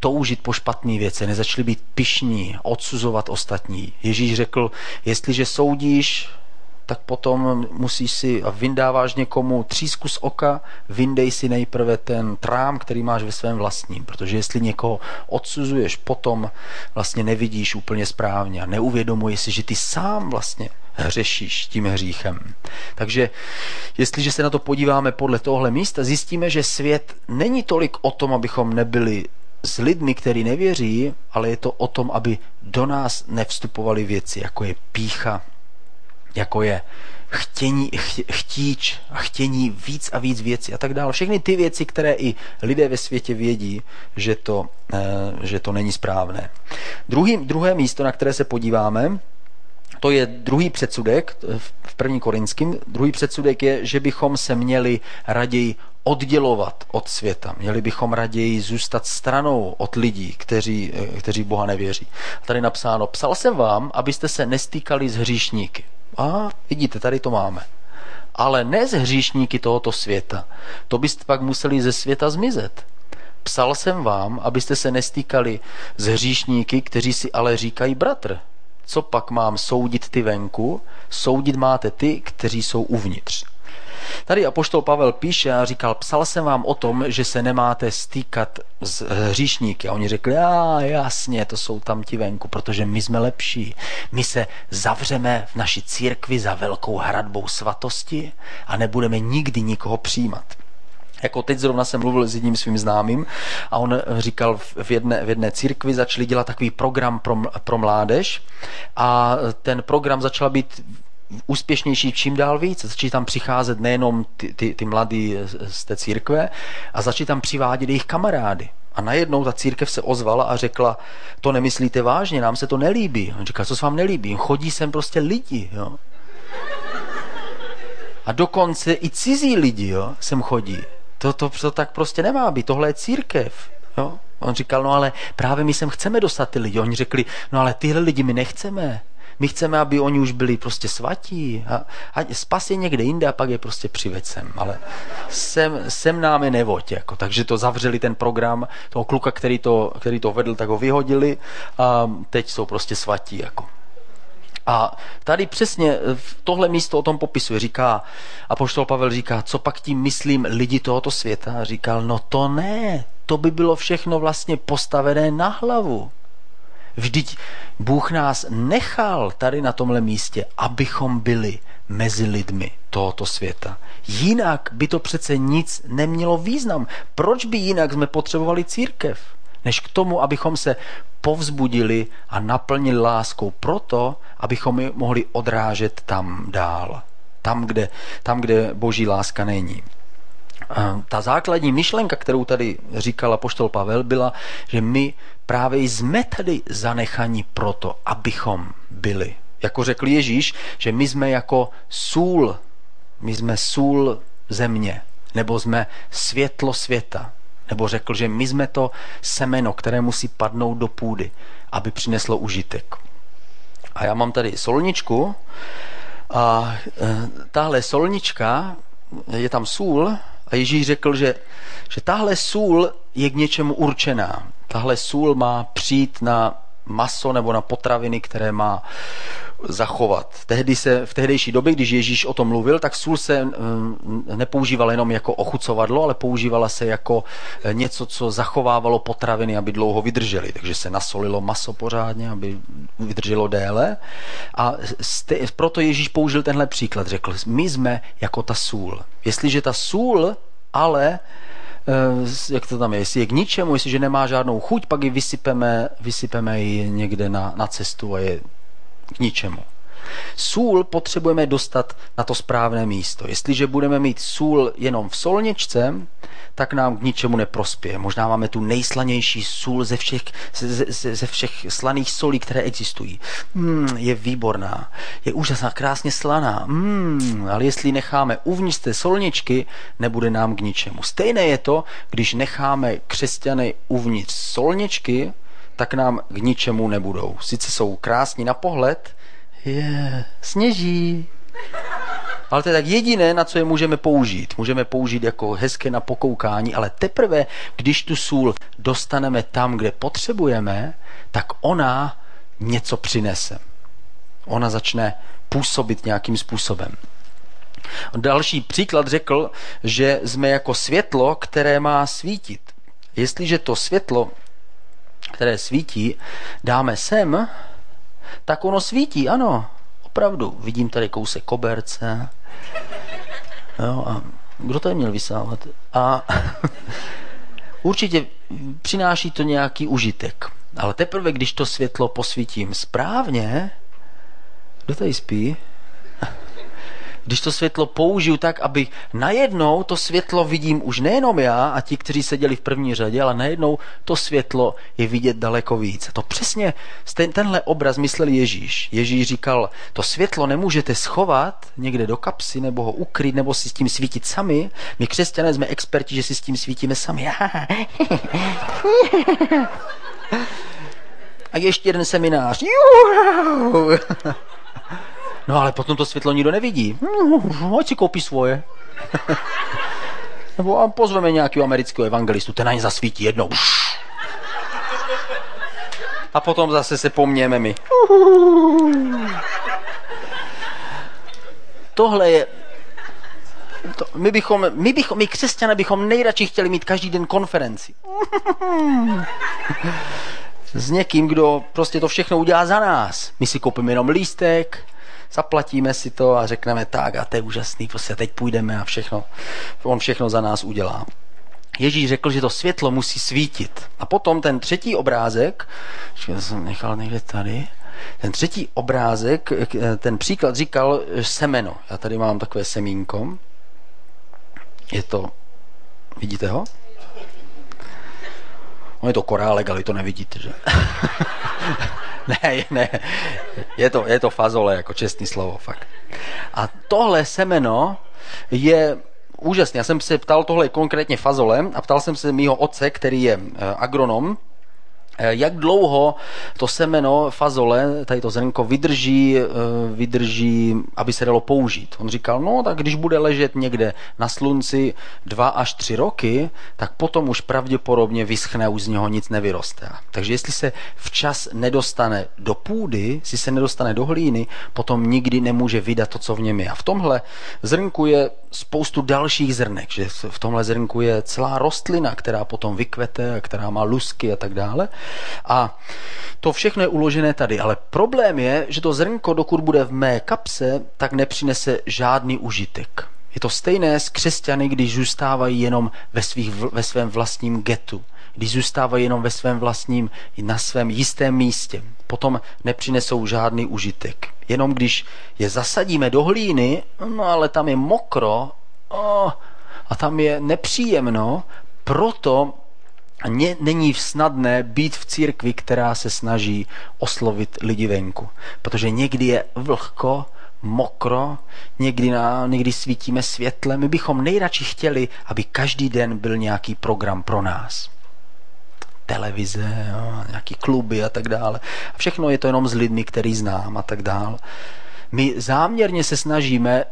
toužit po špatné věci, nezačali být pišní, odsuzovat ostatní. Ježíš řekl, jestliže soudíš tak potom musíš si a vyndáváš někomu třísku z oka, vyndej si nejprve ten trám, který máš ve svém vlastním, protože jestli někoho odsuzuješ, potom vlastně nevidíš úplně správně a neuvědomuješ si, že ty sám vlastně hřešíš tím hříchem. Takže jestliže se na to podíváme podle tohle místa, zjistíme, že svět není tolik o tom, abychom nebyli s lidmi, kteří nevěří, ale je to o tom, aby do nás nevstupovaly věci, jako je pícha, jako je chtění, chtíč a chtění víc a víc věcí a tak dále. Všechny ty věci, které i lidé ve světě vědí, že to, eh, že to není správné. Druhý, druhé místo, na které se podíváme, to je druhý předsudek v první korinským. Druhý předsudek je, že bychom se měli raději oddělovat od světa. Měli bychom raději zůstat stranou od lidí, kteří, eh, kteří Boha nevěří. Tady napsáno, psal jsem vám, abyste se nestýkali s hříšníky. A vidíte, tady to máme. Ale ne z hříšníky tohoto světa. To byste pak museli ze světa zmizet. Psal jsem vám, abyste se nestýkali z hříšníky, kteří si ale říkají bratr. Co pak mám soudit ty venku? Soudit máte ty, kteří jsou uvnitř. Tady apoštol Pavel píše a říkal, psal jsem vám o tom, že se nemáte stýkat s hříšníky. A oni řekli, a jasně, to jsou tam ti venku, protože my jsme lepší. My se zavřeme v naší církvi za velkou hradbou svatosti a nebudeme nikdy nikoho přijímat. Jako teď zrovna jsem mluvil s jedním svým známým a on říkal v jedné, v jedné církvi začali dělat takový program pro, pro mládež a ten program začal být úspěšnější čím dál víc. Začali tam přicházet nejenom ty, ty, ty mladí z té církve a začali tam přivádět jejich kamarády. A najednou ta církev se ozvala a řekla, to nemyslíte vážně, nám se to nelíbí. On říká, co se vám nelíbí? Chodí sem prostě lidi. Jo? A dokonce i cizí lidi jo, sem chodí. To, to, to tak prostě nemá být, tohle je církev. Jo? On říkal, no ale právě my sem chceme dostat ty lidi. Oni řekli, no ale tyhle lidi my nechceme. My chceme, aby oni už byli prostě svatí. A, a spas je někde jinde a pak je prostě přiveď sem. Ale sem, sem nám je nevoď. Jako. Takže to zavřeli ten program toho kluka, který to, který to vedl, tak ho vyhodili a teď jsou prostě svatí. Jako. A tady přesně tohle místo o tom popisuje. Říká, a poštol Pavel říká, co pak tím myslím lidi tohoto světa? A říkal, no to ne, to by bylo všechno vlastně postavené na hlavu. Vždyť Bůh nás nechal tady na tomhle místě, abychom byli mezi lidmi tohoto světa. Jinak by to přece nic nemělo význam. Proč by jinak jsme potřebovali církev? Než k tomu, abychom se povzbudili a naplnili láskou proto, abychom ji mohli odrážet tam dál. Tam, kde, tam, kde boží láska není. Ta základní myšlenka, kterou tady říkala poštol Pavel, byla, že my právě jsme tady zanechaní proto, abychom byli. Jako řekl Ježíš, že my jsme jako sůl, my jsme sůl země, nebo jsme světlo světa. Nebo řekl, že my jsme to semeno, které musí padnout do půdy, aby přineslo užitek. A já mám tady solničku a e, tahle solnička, je tam sůl a Ježíš řekl, že, že tahle sůl je k něčemu určená. Tahle sůl má přijít na maso nebo na potraviny, které má zachovat. Tehdy se, v tehdejší době, když Ježíš o tom mluvil, tak sůl se mm, nepoužívala jenom jako ochucovadlo, ale používala se jako eh, něco, co zachovávalo potraviny, aby dlouho vydržely. Takže se nasolilo maso pořádně, aby vydrželo déle. A ste, proto Ježíš použil tenhle příklad. Řekl, my jsme jako ta sůl. Jestliže ta sůl ale eh, jak to tam je, jestli je k ničemu, jestliže nemá žádnou chuť, pak ji vysypeme, vysypeme ji někde na, na cestu a je k ničemu. Sůl potřebujeme dostat na to správné místo. Jestliže budeme mít sůl jenom v solničce, tak nám k ničemu neprospěje. Možná máme tu nejslanější sůl ze všech, ze, ze, ze všech slaných solí, které existují. Mm, je výborná, je úžasná, krásně slaná, mm, ale jestli necháme uvnitř té solničky, nebude nám k ničemu. Stejné je to, když necháme křesťany uvnitř solničky, tak nám k ničemu nebudou. Sice jsou krásní na pohled, je, sněží. Ale to je tak jediné, na co je můžeme použít. Můžeme použít jako hezké na pokoukání, ale teprve, když tu sůl dostaneme tam, kde potřebujeme, tak ona něco přinese. Ona začne působit nějakým způsobem. Další příklad řekl, že jsme jako světlo, které má svítit. Jestliže to světlo které svítí, dáme sem, tak ono svítí, ano, opravdu. Vidím tady kousek koberce. Jo, a kdo to je měl vysávat? A určitě přináší to nějaký užitek. Ale teprve, když to světlo posvítím správně, kdo tady spí? Když to světlo použiju tak, aby najednou to světlo vidím už nejenom já a ti, kteří seděli v první řadě, ale najednou to světlo je vidět daleko víc. To přesně ten, tenhle obraz myslel Ježíš. Ježíš říkal, to světlo nemůžete schovat někde do kapsy nebo ho ukryt nebo si s tím svítit sami. My křesťané jsme experti, že si s tím svítíme sami. A ještě jeden seminář. No ale potom to světlo nikdo nevidí. Hm, ať si koupí svoje. Nebo a pozveme nějakého amerického evangelistu, ten na ně zasvítí jednou. A potom zase se pomněme my. Tohle je to, my, bychom, my, bychom, my křesťané bychom nejradši chtěli mít každý den konferenci. S někým, kdo prostě to všechno udělá za nás. My si koupíme jenom lístek, zaplatíme si to a řekneme tak a to je úžasný, prostě teď půjdeme a všechno, on všechno za nás udělá. Ježíš řekl, že to světlo musí svítit. A potom ten třetí obrázek, já jsem nechal někde tady, ten třetí obrázek, ten příklad říkal semeno. Já tady mám takové semínko. Je to, vidíte ho? On je to korálek, ale to nevidíte, že? ne, ne, je to, je to fazole, jako čestný slovo, fakt. A tohle semeno je úžasně. Já jsem se ptal, tohle konkrétně fazole, a ptal jsem se mýho otce, který je agronom, Eh, jak dlouho to semeno fazole, tady to zrnko, vydrží, eh, vydrží, aby se dalo použít? On říkal, no tak když bude ležet někde na slunci dva až tři roky, tak potom už pravděpodobně vyschne, už z něho nic nevyroste. Takže jestli se včas nedostane do půdy, si se nedostane do hlíny, potom nikdy nemůže vydat to, co v něm je. A v tomhle zrnku je spoustu dalších zrnek, že v tomhle zrnku je celá rostlina, která potom vykvete, která má lusky a tak dále. A to všechno je uložené tady, ale problém je, že to zrnko, dokud bude v mé kapse, tak nepřinese žádný užitek. Je to stejné s křesťany, když zůstávají jenom ve, svých, ve svém vlastním getu, když zůstávají jenom ve svém vlastním, na svém jistém místě. Potom nepřinesou žádný užitek. Jenom když je zasadíme do hlíny, no ale tam je mokro oh, a tam je nepříjemno, proto ně, není snadné být v církvi, která se snaží oslovit lidi venku. Protože někdy je vlhko, mokro, někdy, na, někdy svítíme světle. My bychom nejradši chtěli, aby každý den byl nějaký program pro nás. Televize, jo, nějaký kluby a tak dále. A všechno je to jenom s lidmi, který znám a tak dále. My záměrně se snažíme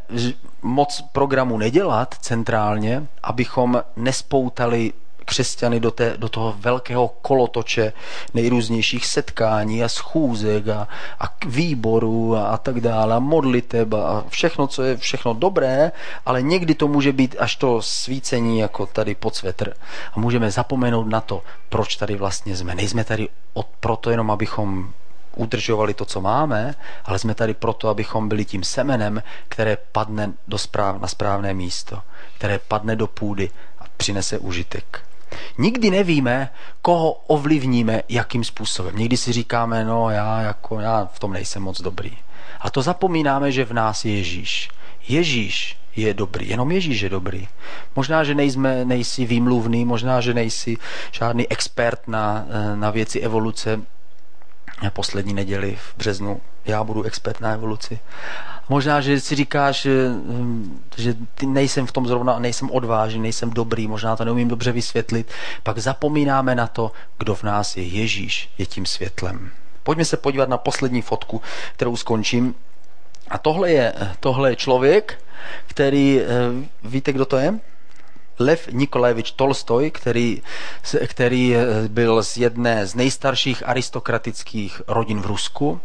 moc programu nedělat centrálně, abychom nespoutali křesťany do, té, do toho velkého kolotoče nejrůznějších setkání a schůzek a, a výborů a, a tak dále, a modliteb a všechno, co je všechno dobré, ale někdy to může být až to svícení jako tady pod svetr a můžeme zapomenout na to, proč tady vlastně jsme. Nejsme tady od, proto jenom, abychom udržovali to, co máme, ale jsme tady proto, abychom byli tím semenem, které padne do správ, na správné místo, které padne do půdy a přinese užitek. Nikdy nevíme, koho ovlivníme, jakým způsobem. Někdy si říkáme, no já, jako, já v tom nejsem moc dobrý. A to zapomínáme, že v nás je Ježíš. Ježíš je dobrý, jenom Ježíš je dobrý. Možná, že nejsme, nejsi výmluvný, možná, že nejsi žádný expert na, na věci evoluce. Poslední neděli v březnu já budu expert na evoluci. Možná, že si říkáš, hm, že ty nejsem v tom zrovna, nejsem odvážný, nejsem dobrý, možná to neumím dobře vysvětlit. Pak zapomínáme na to, kdo v nás je. Ježíš je tím světlem. Pojďme se podívat na poslední fotku, kterou skončím. A tohle je, tohle je člověk, který, eh, víte, kdo to je? Lev Nikolajevič Tolstoj, který, který eh, byl z jedné z nejstarších aristokratických rodin v Rusku.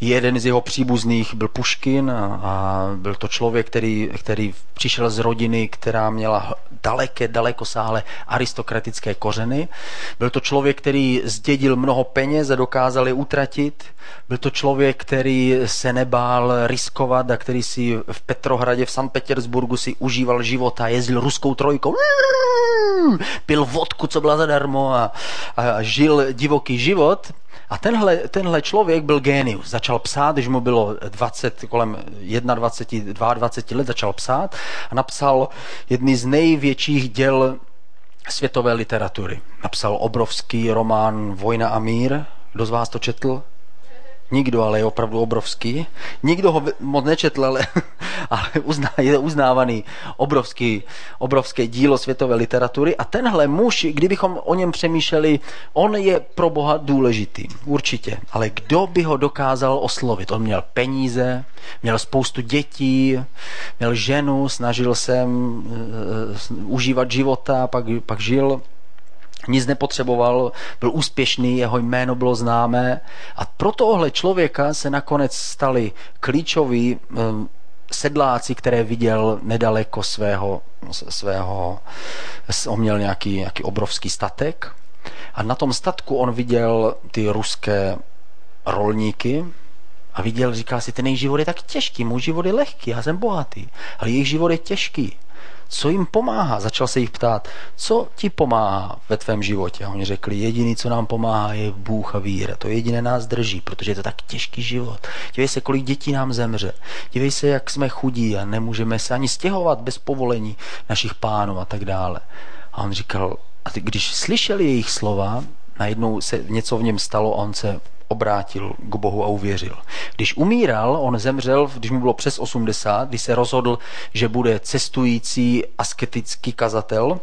Jeden z jeho příbuzných byl Puškin a byl to člověk, který, který přišel z rodiny, která měla daleké, dalekosáhle aristokratické kořeny. Byl to člověk, který zdědil mnoho peněz a dokázal je utratit. Byl to člověk, který se nebál riskovat a který si v Petrohradě, v San Petersburgu si užíval života, jezdil ruskou trojkou pil vodku, co byla zadarmo a, a žil divoký život. A tenhle, tenhle člověk byl génius. Začal psát, když mu bylo 20, kolem 21, 22 let, začal psát a napsal jedny z největších děl světové literatury. Napsal obrovský román Vojna a mír. Kdo z vás to četl? Nikdo, ale je opravdu obrovský. Nikdo ho moc nečetl, ale, ale uzná, je uznávaný obrovský, obrovské dílo světové literatury. A tenhle muž, kdybychom o něm přemýšleli, on je pro Boha důležitý, určitě. Ale kdo by ho dokázal oslovit? On měl peníze, měl spoustu dětí, měl ženu, snažil se uh, užívat života, pak, pak žil nic nepotřeboval, byl úspěšný, jeho jméno bylo známé. A pro tohle člověka se nakonec stali klíčoví ehm, sedláci, které viděl nedaleko svého, svého on měl nějaký, nějaký obrovský statek. A na tom statku on viděl ty ruské rolníky a viděl, říká si, ten jejich život je tak těžký, můj život je lehký, já jsem bohatý, ale jejich život je těžký co jim pomáhá. Začal se jich ptát, co ti pomáhá ve tvém životě. A oni řekli, jediný, co nám pomáhá, je Bůh a víra. To jediné nás drží, protože je to tak těžký život. Dívej se, kolik dětí nám zemře. Dívej se, jak jsme chudí a nemůžeme se ani stěhovat bez povolení našich pánů a tak dále. A on říkal, a když slyšeli jejich slova, najednou se něco v něm stalo a on se obrátil k Bohu a uvěřil. Když umíral, on zemřel, když mu bylo přes 80, když se rozhodl, že bude cestující asketický kazatel,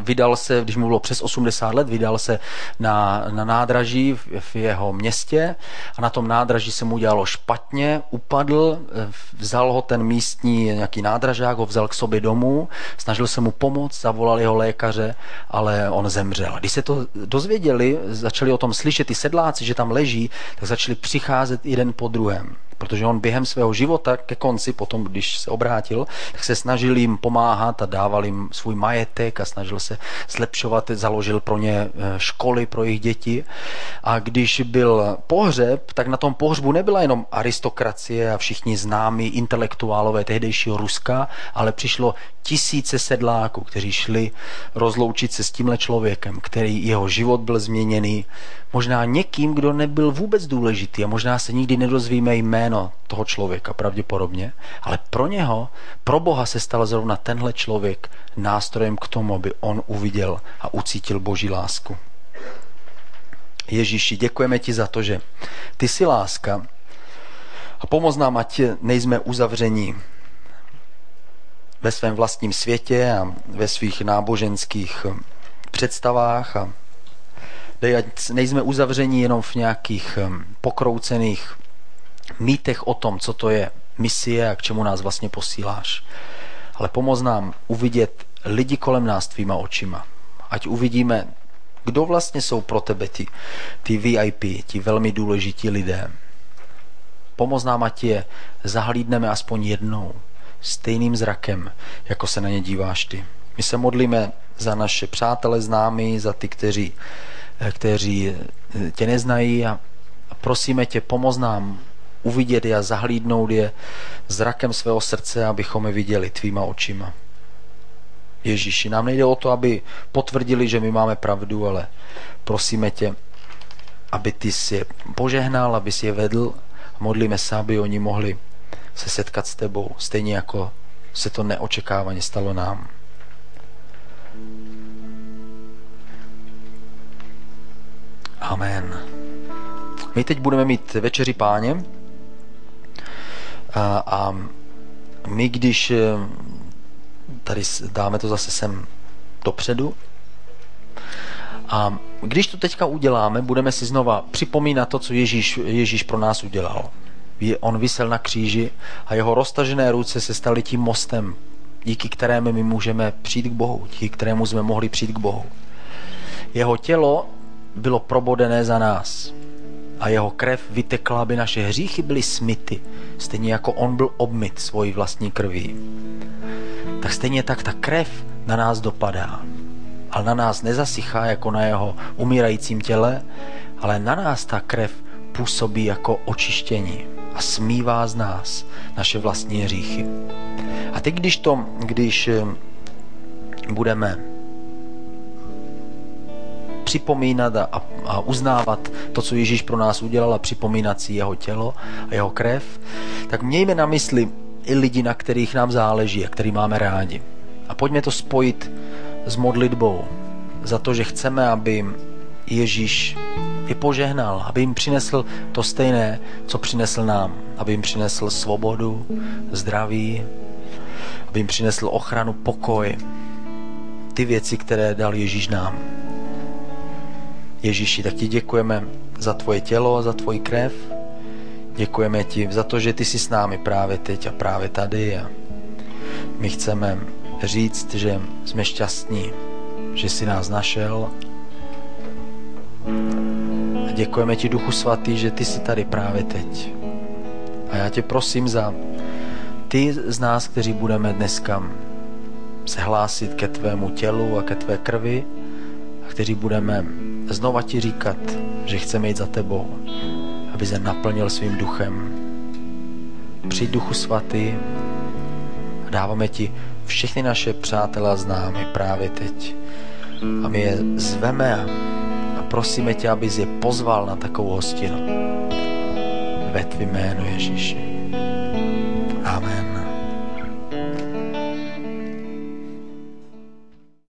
vydal se, když mu bylo přes 80 let, vydal se na, na nádraží v, v jeho městě a na tom nádraží se mu udělalo špatně, upadl, eh, vzal ho ten místní nějaký nádražák, ho vzal k sobě domů, snažil se mu pomoct, zavolal jeho lékaře, ale on zemřel. Když se to dozvěděli, začali o tom slyšet ty sedláci, že tam leží, tak začali přicházet jeden po druhém protože on během svého života ke konci, potom když se obrátil, tak se snažil jim pomáhat a dával jim svůj majetek a snažil se zlepšovat, založil pro ně eh, školy pro jejich děti. A když byl pohřeb, tak na tom pohřbu nebyla jenom aristokracie a všichni známí intelektuálové tehdejšího Ruska, ale přišlo tisíce sedláků, kteří šli rozloučit se s tímhle člověkem, který jeho život byl změněný, možná někým, kdo nebyl vůbec důležitý a možná se nikdy nedozvíme jméno toho člověka pravděpodobně, ale pro něho, pro Boha se stal zrovna tenhle člověk nástrojem k tomu, aby on uviděl a ucítil Boží lásku. Ježíši, děkujeme ti za to, že ty jsi láska a pomoz nám, ať nejsme uzavření ve svém vlastním světě a ve svých náboženských představách a nejsme uzavření jenom v nějakých pokroucených mýtech o tom, co to je misie a k čemu nás vlastně posíláš. Ale pomoz nám uvidět lidi kolem nás tvýma očima. Ať uvidíme, kdo vlastně jsou pro tebe ty, ty VIP, ti velmi důležití lidé. Pomoz nám, ať je zahlídneme aspoň jednou, stejným zrakem, jako se na ně díváš ty. My se modlíme za naše přátele, známy, za ty, kteří, kteří eh, tě neznají a prosíme tě, pomoz nám uvidět je a zahlídnout je zrakem svého srdce, abychom je viděli tvýma očima. Ježíši, nám nejde o to, aby potvrdili, že my máme pravdu, ale prosíme tě, aby ty si je požehnal, aby si je vedl. Modlíme se, aby oni mohli se setkat s tebou, stejně jako se to neočekávaně stalo nám. Amen. My teď budeme mít večeři páně a, a my, když eh, tady dáme to zase sem dopředu, a když to teďka uděláme, budeme si znova připomínat to, co Ježíš, Ježíš pro nás udělal on vysel na kříži a jeho roztažené ruce se staly tím mostem, díky kterému my můžeme přijít k Bohu, díky kterému jsme mohli přijít k Bohu. Jeho tělo bylo probodené za nás a jeho krev vytekla, aby naše hříchy byly smity, stejně jako on byl obmyt svojí vlastní krví. Tak stejně tak ta krev na nás dopadá, ale na nás nezasychá jako na jeho umírajícím těle, ale na nás ta krev působí jako očištění a smívá z nás naše vlastní hříchy. A teď, když to, když eh, budeme připomínat a, a uznávat to, co Ježíš pro nás udělal a připomínat si jeho tělo a jeho krev, tak mějme na mysli i lidi, na kterých nám záleží a který máme rádi. A pojďme to spojit s modlitbou za to, že chceme, aby Ježíš i požehnal, aby jim přinesl to stejné, co přinesl nám. Aby jim přinesl svobodu, zdraví, aby jim přinesl ochranu, pokoj. Ty věci, které dal Ježíš nám. Ježíši, tak ti děkujeme za tvoje tělo, za tvoji krev. Děkujeme ti za to, že ty jsi s námi právě teď a právě tady. A my chceme říct, že jsme šťastní, že jsi nás našel a děkujeme ti, Duchu Svatý, že ty jsi tady právě teď. A já tě prosím za ty z nás, kteří budeme dneska se hlásit ke tvému tělu a ke tvé krvi a kteří budeme znova ti říkat, že chceme jít za tebou, aby se naplnil svým duchem. Přijď Duchu Svatý a dáváme ti všechny naše přátelé a známy právě teď. A my je zveme a prosíme tě, abys je pozval na takovou hostinu. Ve tvým jménu Ježíši.